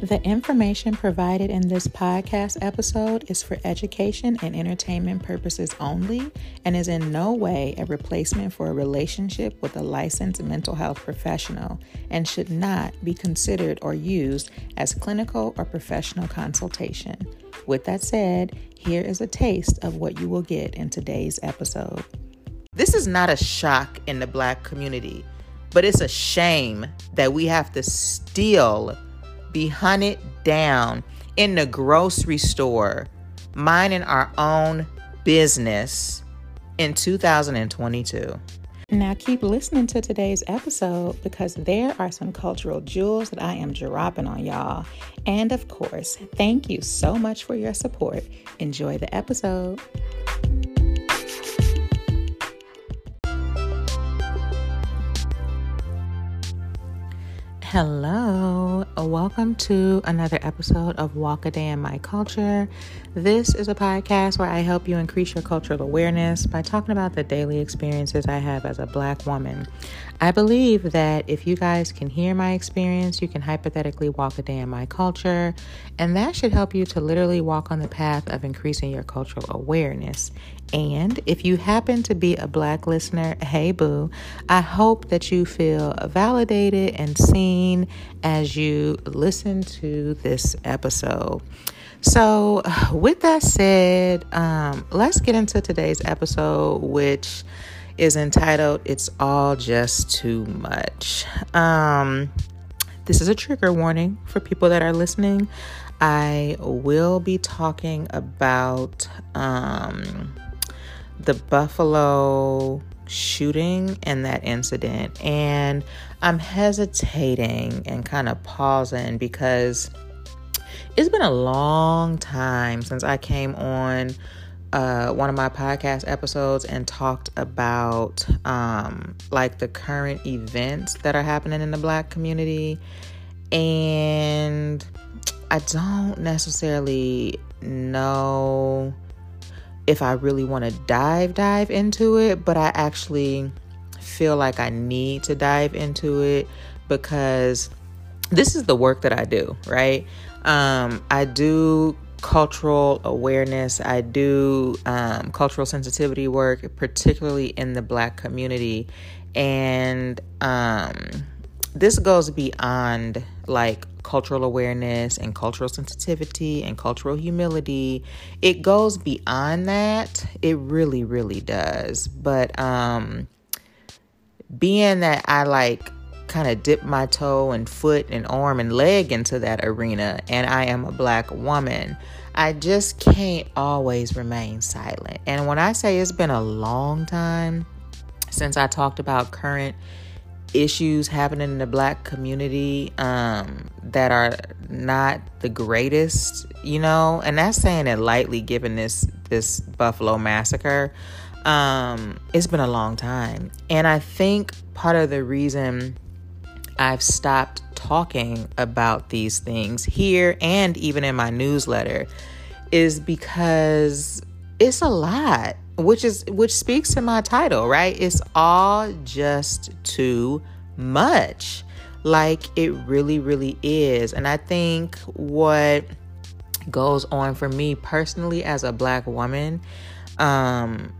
The information provided in this podcast episode is for education and entertainment purposes only and is in no way a replacement for a relationship with a licensed mental health professional and should not be considered or used as clinical or professional consultation. With that said, here is a taste of what you will get in today's episode. This is not a shock in the black community, but it's a shame that we have to still be hunted down in the grocery store, minding our own business in 2022. Now, keep listening to today's episode because there are some cultural jewels that I am dropping on y'all. And of course, thank you so much for your support. Enjoy the episode. Hello, welcome to another episode of Walk a Day in My Culture. This is a podcast where I help you increase your cultural awareness by talking about the daily experiences I have as a black woman. I believe that if you guys can hear my experience, you can hypothetically walk a day in my culture, and that should help you to literally walk on the path of increasing your cultural awareness. And if you happen to be a black listener, hey boo, I hope that you feel validated and seen as you listen to this episode. So, with that said, um, let's get into today's episode, which is entitled It's All Just Too Much. Um, this is a trigger warning for people that are listening. I will be talking about um, the Buffalo shooting and that incident. And I'm hesitating and kind of pausing because it's been a long time since I came on uh, one of my podcast episodes and talked about um, like the current events that are happening in the black community. And I don't necessarily know if I really want to dive dive into it, but I actually feel like I need to dive into it because this is the work that I do, right? Um, I do cultural awareness, I do um, cultural sensitivity work, particularly in the black community. And um, this goes beyond like cultural awareness and cultural sensitivity and cultural humility. It goes beyond that. It really, really does. But um being that I like kind of dip my toe and foot and arm and leg into that arena and I am a black woman, I just can't always remain silent. And when I say it's been a long time since I talked about current issues happening in the black community um, that are not the greatest, you know, and that's saying it lightly given this this Buffalo massacre. Um, it's been a long time. And I think part of the reason I've stopped talking about these things here and even in my newsletter is because it's a lot which is which speaks to my title, right? It's all just too much. Like it really really is. And I think what goes on for me personally as a black woman um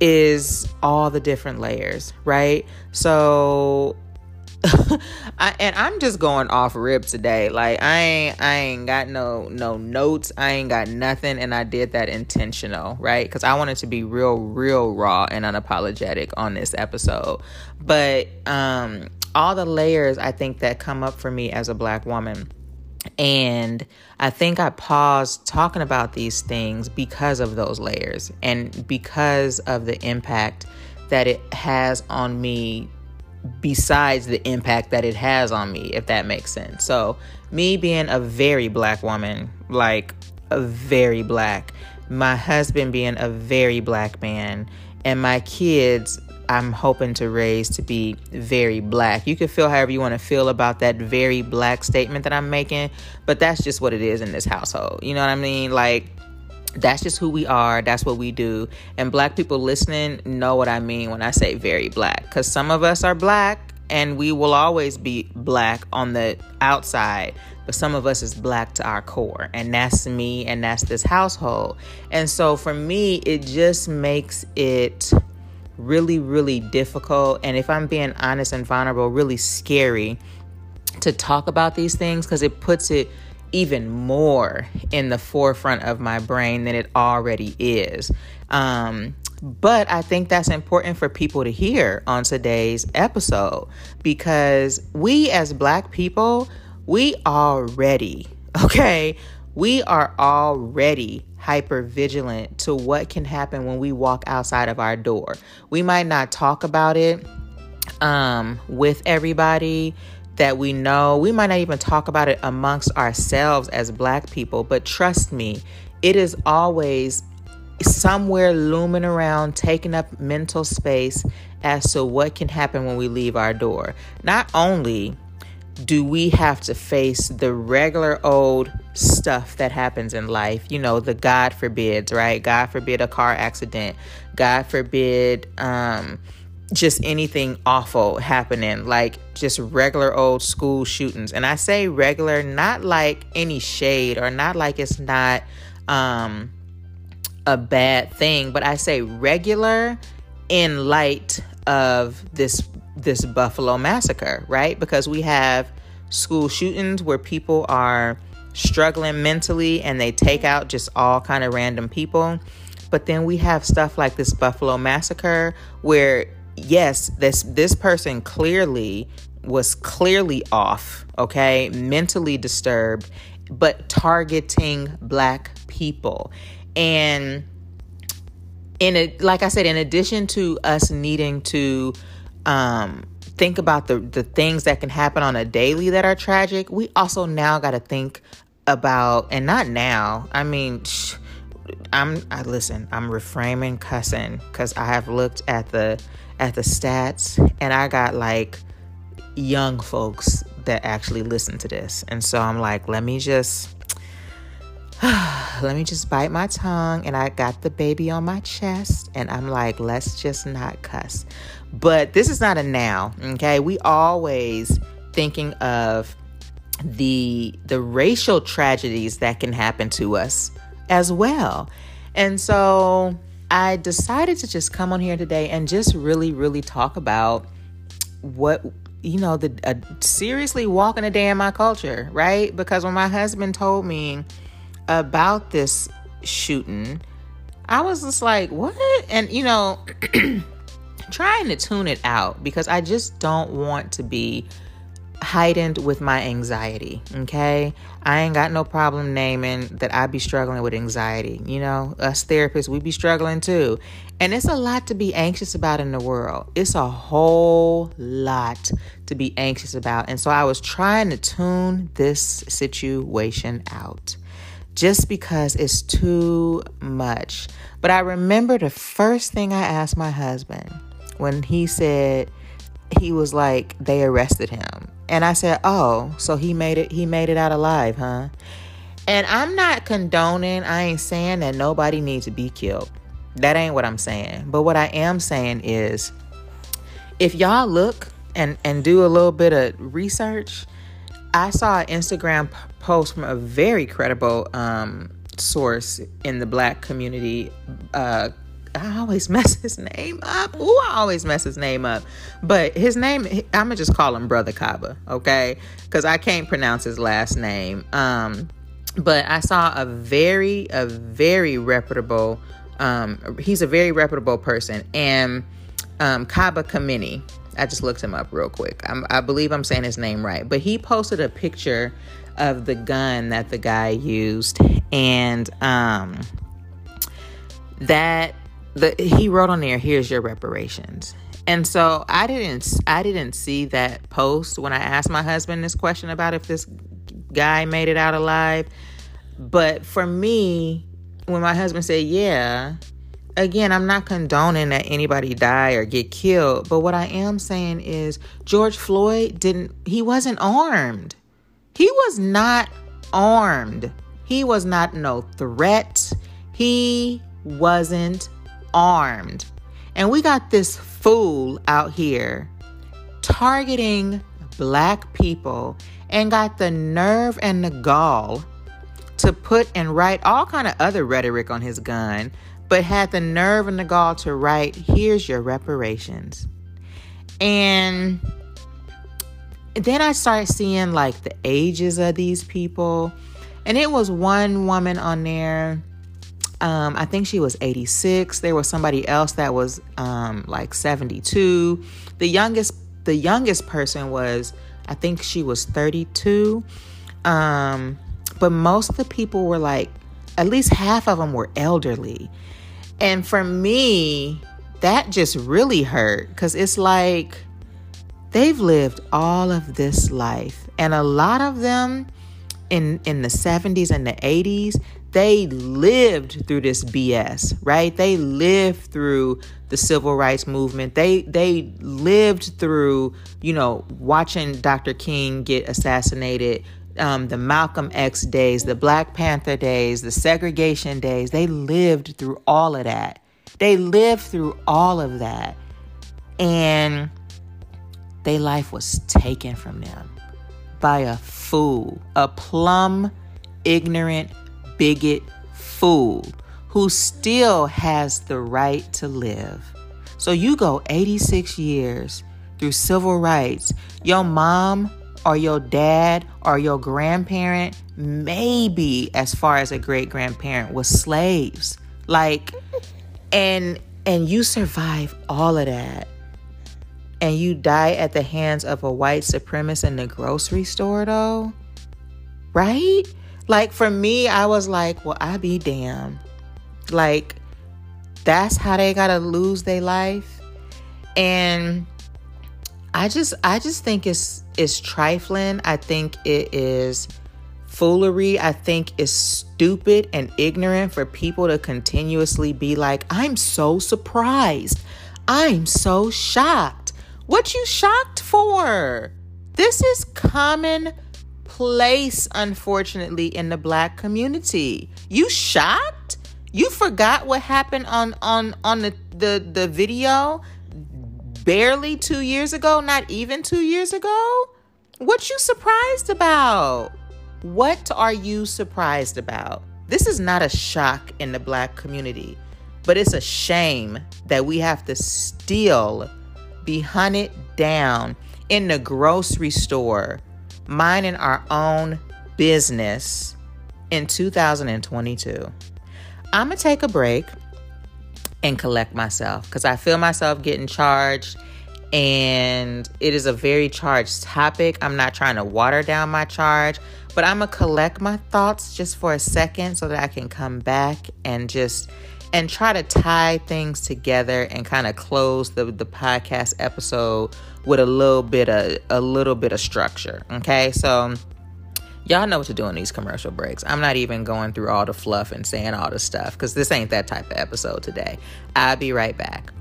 is all the different layers, right? So I, and I'm just going off rip today. Like I ain't I ain't got no no notes. I ain't got nothing and I did that intentional, right? Cuz I wanted to be real real raw and unapologetic on this episode. But um all the layers I think that come up for me as a black woman. And I think I paused talking about these things because of those layers and because of the impact that it has on me besides the impact that it has on me, if that makes sense. So, me being a very black woman, like a very black, my husband being a very black man, and my kids, I'm hoping to raise to be very black. You can feel however you want to feel about that very black statement that I'm making, but that's just what it is in this household. You know what I mean? Like, that's just who we are. That's what we do. And black people listening know what i mean when i say very black because some of us are black and we will always be black on the outside but some of us is black to our core. And that's me and that's this household. And so for me it just makes it really really difficult and if i'm being honest and vulnerable really scary to talk about these things because it puts it even more in the forefront of my brain than it already is um, but I think that's important for people to hear on today's episode because we as black people, we already, okay, we are already hyper vigilant to what can happen when we walk outside of our door. We might not talk about it um, with everybody that we know. We might not even talk about it amongst ourselves as black people, but trust me, it is always somewhere looming around, taking up mental space as to what can happen when we leave our door. Not only do we have to face the regular old stuff that happens in life, you know, the God forbids, right? God forbid a car accident, God forbid, um, just anything awful happening, like just regular old school shootings. And I say regular, not like any shade or not like it's not um a bad thing, but I say regular in light of this this Buffalo massacre, right? Because we have school shootings where people are struggling mentally and they take out just all kind of random people. But then we have stuff like this Buffalo massacre where yes, this this person clearly was clearly off, okay? Mentally disturbed, but targeting black people. And in a, like I said, in addition to us needing to um, think about the the things that can happen on a daily that are tragic, we also now got to think about, and not now. I mean, I'm I listen. I'm reframing cussing because I have looked at the at the stats, and I got like young folks that actually listen to this, and so I'm like, let me just let me just bite my tongue. And I got the baby on my chest. And I'm like, let's just not cuss. But this is not a now, okay? We always thinking of the the racial tragedies that can happen to us as well. And so I decided to just come on here today and just really, really talk about what you know the uh, seriously walking a day in my culture, right? Because when my husband told me about this shooting, I was just like, what? And, you know, trying to tune it out because I just don't want to be heightened with my anxiety. Okay. I ain't got no problem naming that I be struggling with anxiety. You know, us therapists, we be struggling too. And it's a lot to be anxious about in the world. It's a whole lot to be anxious about. And so I was trying to tune this situation out just because it's too much. But I remember the first thing I asked my husband when he said he was like they arrested him. And I said, "Oh, so he made it he made it out alive, huh?" And I'm not condoning, I ain't saying that nobody needs to be killed. That ain't what I'm saying. But what I am saying is if y'all look and and do a little bit of research, I saw an Instagram post from a very credible um, source in the black community. Uh, I always mess his name up. Ooh, I always mess his name up. But his name, I'm gonna just call him Brother Kaba, okay? Because I can't pronounce his last name. Um, but I saw a very, a very reputable. Um, he's a very reputable person, and um, Kaba Kamene. I just looked him up real quick. I'm, I believe I'm saying his name right, but he posted a picture of the gun that the guy used, and um, that the he wrote on there, "Here's your reparations." And so I didn't I didn't see that post when I asked my husband this question about if this guy made it out alive. But for me, when my husband said, "Yeah," again, I'm not condoning that anybody die or get killed, but what I am saying is George Floyd didn't he wasn't armed. He was not armed. He was not no threat. He wasn't armed. And we got this fool out here targeting black people and got the nerve and the gall to put and write all kind of other rhetoric on his gun, but had the nerve and the gall to write, here's your reparations. And then I started seeing like the ages of these people. And it was one woman on there. Um, I think she was 86. There was somebody else that was um, like 72. The youngest, the youngest person was, I think she was 32. Um, but most of the people were like, at least half of them were elderly. And for me, that just really hurt because it's like they've lived all of this life. And a lot of them in, in the 70s and the 80s, they lived through this BS, right? They lived through the civil rights movement. They they lived through, you know, watching Dr. King get assassinated, um, the Malcolm X days, the Black Panther days, the segregation days. They lived through all of that. They lived through all of that. And their life was taken from them by a fool, a plum, ignorant, bigot fool who still has the right to live. So you go 86 years through civil rights. Your mom or your dad or your grandparent, maybe as far as a great grandparent, was slaves. Like, and and you survive all of that and you die at the hands of a white supremacist in the grocery store though right like for me i was like well i be damned. Like that's how they gotta lose their life. And i just i just think it's it's trifling. I think it is foolery. I think is stupid and ignorant for people to continuously be like i'm so surprised. I'm so shocked. What you shocked for? This is common place unfortunately in the black community. You shocked? You forgot what happened on on on the the, the video barely two years ago not even two years ago? What you surprised about? What are you surprised about? This is not a shock in the black community, but it's a shame that we have to still be hunted down in the grocery store, minding our own business in 2022. I'm going to take a break and collect myself because I feel myself getting charged and it is a very charged topic. I'm not trying to water down my charge, but I'm going to collect my thoughts just for a second so that I can come back and just and try to tie things together and kind of close the the podcast episode with a little bit of a little bit of structure. Okay? So y'all know what to do in these commercial breaks. I'm not even going through all the fluff and saying all the stuff cuz this ain't that type of episode today. I'll be right back.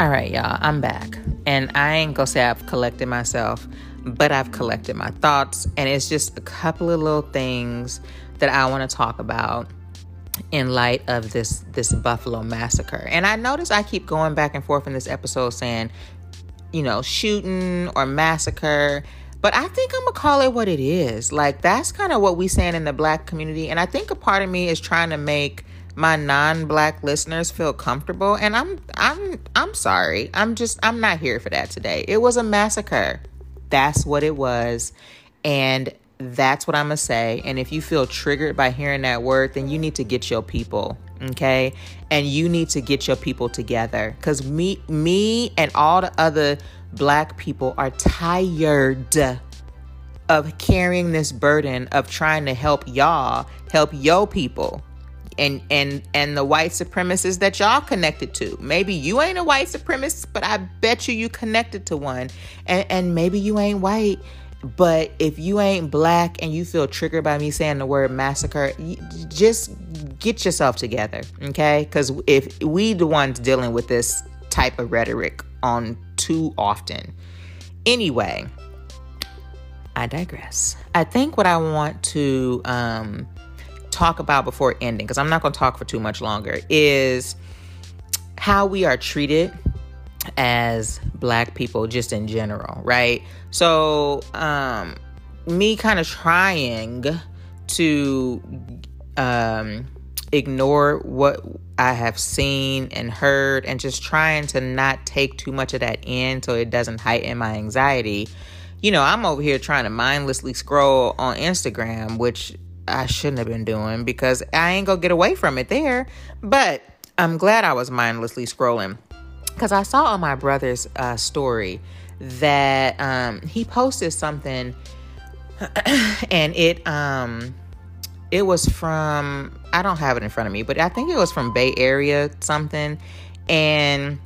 All right, y'all, I'm back. And I ain't gonna say I've collected myself, but I've collected my thoughts. And it's just a couple of little things that I wanna talk about in light of this this Buffalo massacre. And I notice I keep going back and forth in this episode saying, you know, shooting or massacre. But I think I'm gonna call it what it is. Like that's kind of what we saying in the black community. And I think a part of me is trying to make my non-black listeners feel comfortable and I'm I'm I'm sorry. I'm just I'm not here for that today. It was a massacre. That's what it was. And that's what I'm going to say. And if you feel triggered by hearing that word, then you need to get your people, okay? And you need to get your people together cuz me me and all the other black people are tired of carrying this burden of trying to help y'all help your people and and and the white supremacists that y'all connected to. Maybe you ain't a white supremacist, but I bet you you connected to one. And and maybe you ain't white, but if you ain't black and you feel triggered by me saying the word massacre, just get yourself together, okay? Cuz if we the ones dealing with this type of rhetoric on too often. Anyway, I digress. I think what I want to um talk about before ending, because I'm not going to talk for too much longer, is how we are treated as black people just in general, right? So, um, me kind of trying to um, ignore what I have seen and heard and just trying to not take too much of that in so it doesn't heighten my anxiety. You know, I'm over here trying to mindlessly scroll on Instagram, which I shouldn't have been doing because I ain't gonna get away from it there. But I'm glad I was mindlessly scrolling because I saw on my brother's uh, story that um, he posted something and it um it was from I don't have it in front of me, but I think it was from Bay Area something and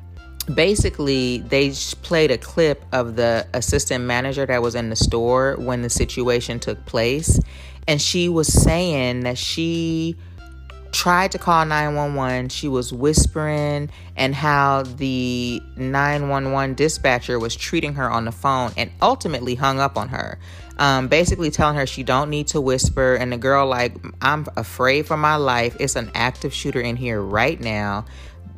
basically they played a clip of the assistant manager that was in the store when the situation took place and she was saying that she tried to call 911. She was whispering and how the 911 dispatcher was treating her on the phone and ultimately hung up on her. Um, basically telling her she don't need to whisper. And the girl like i'm afraid for my life. It's an active shooter in here right now.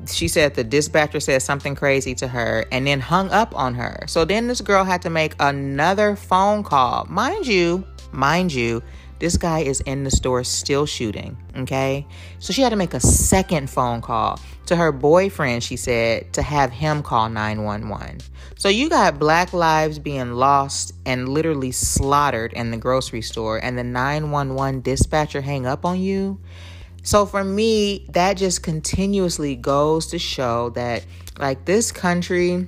She said the dispatcher said something crazy to her and then hung up on her. So then this girl had to make another phone call. Mind you mind you this guy is in the store still shooting, okay? So she had to make a second phone call to her boyfriend, she said, to have him call 911. So you got black lives being lost and literally slaughtered in the grocery store, and the 911 dispatcher hang up on you. So for me, that just continuously goes to show that, like, this country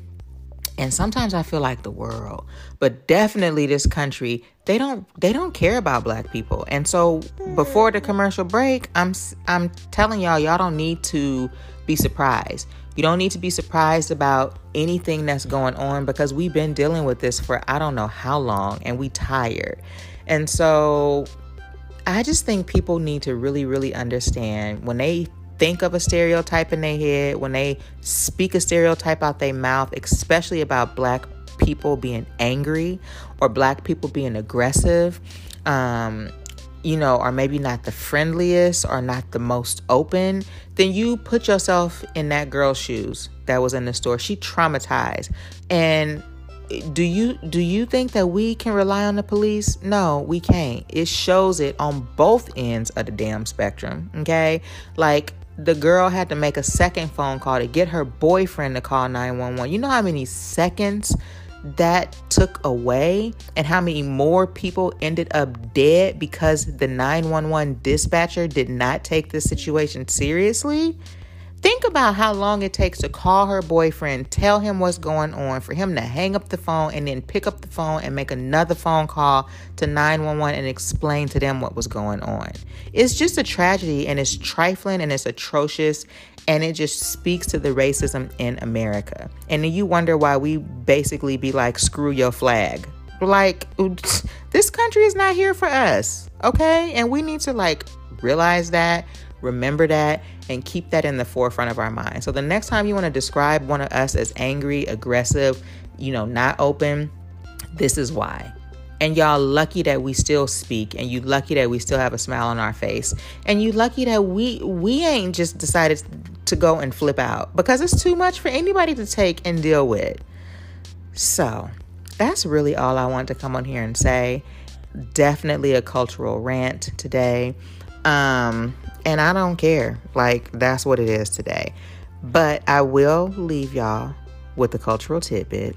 and sometimes I feel like the world, but definitely this country, they don't they don't care about black people. And so before the commercial break, I'm I'm telling y'all y'all don't need to be surprised. You don't need to be surprised about anything that's going on because we've been dealing with this for I don't know how long and we tired. And so I just think people need to really really understand when they think of a stereotype in their head, when they speak a stereotype out their mouth, especially about black people being angry or black people being aggressive, um, you know, or maybe not the friendliest or not the most open, then you put yourself in that girl's shoes that was in the store. She traumatized. And do you do you think that we can rely on the police? No, we can't. It shows it on both ends of the damn spectrum, okay? Like the girl had to make a second phone call to get her boyfriend to call 911. You know how many seconds that took away and how many more people ended up dead because the 911 dispatcher did not take the situation seriously? Think about how long it takes to call her boyfriend, tell him what's going on, for him to hang up the phone and then pick up the phone and make another phone call to 911 and explain to them what was going on. It's just a tragedy and it's trifling and it's atrocious and it just speaks to the racism in America. And you wonder why we basically be like, screw your flag. Like, this country is not here for us, okay? And we need to like realize that Remember that and keep that in the forefront of our mind. So the next time you want to describe one of us as angry, aggressive, you know, not open, this is why. And y'all lucky that we still speak and you lucky that we still have a smile on our face. And you lucky that we we ain't just decided to go and flip out because it's too much for anybody to take and deal with. So, that's really all I want to come on here and say. Definitely a cultural rant today. Um and I don't care. Like, that's what it is today. But I will leave y'all with a cultural tidbit,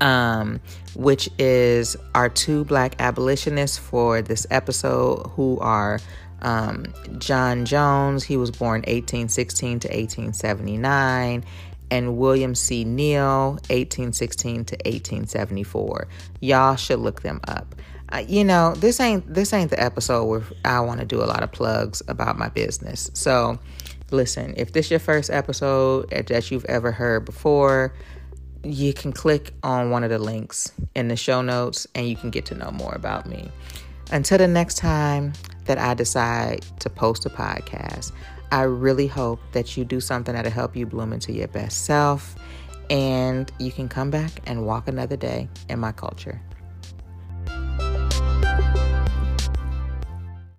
um, which is our two black abolitionists for this episode who are um, John Jones, he was born 1816 to 1879, and William C. Nell, 1816 to 1874. Y'all should look them up you know, this ain't this ain't the episode where I want to do a lot of plugs about my business. So, listen, if this your first episode that you've ever heard before, you can click on one of the links in the show notes and you can get to know more about me. Until the next time that I decide to post a podcast, I really hope that you do something that'll help you bloom into your best self and you can come back and walk another day in my culture.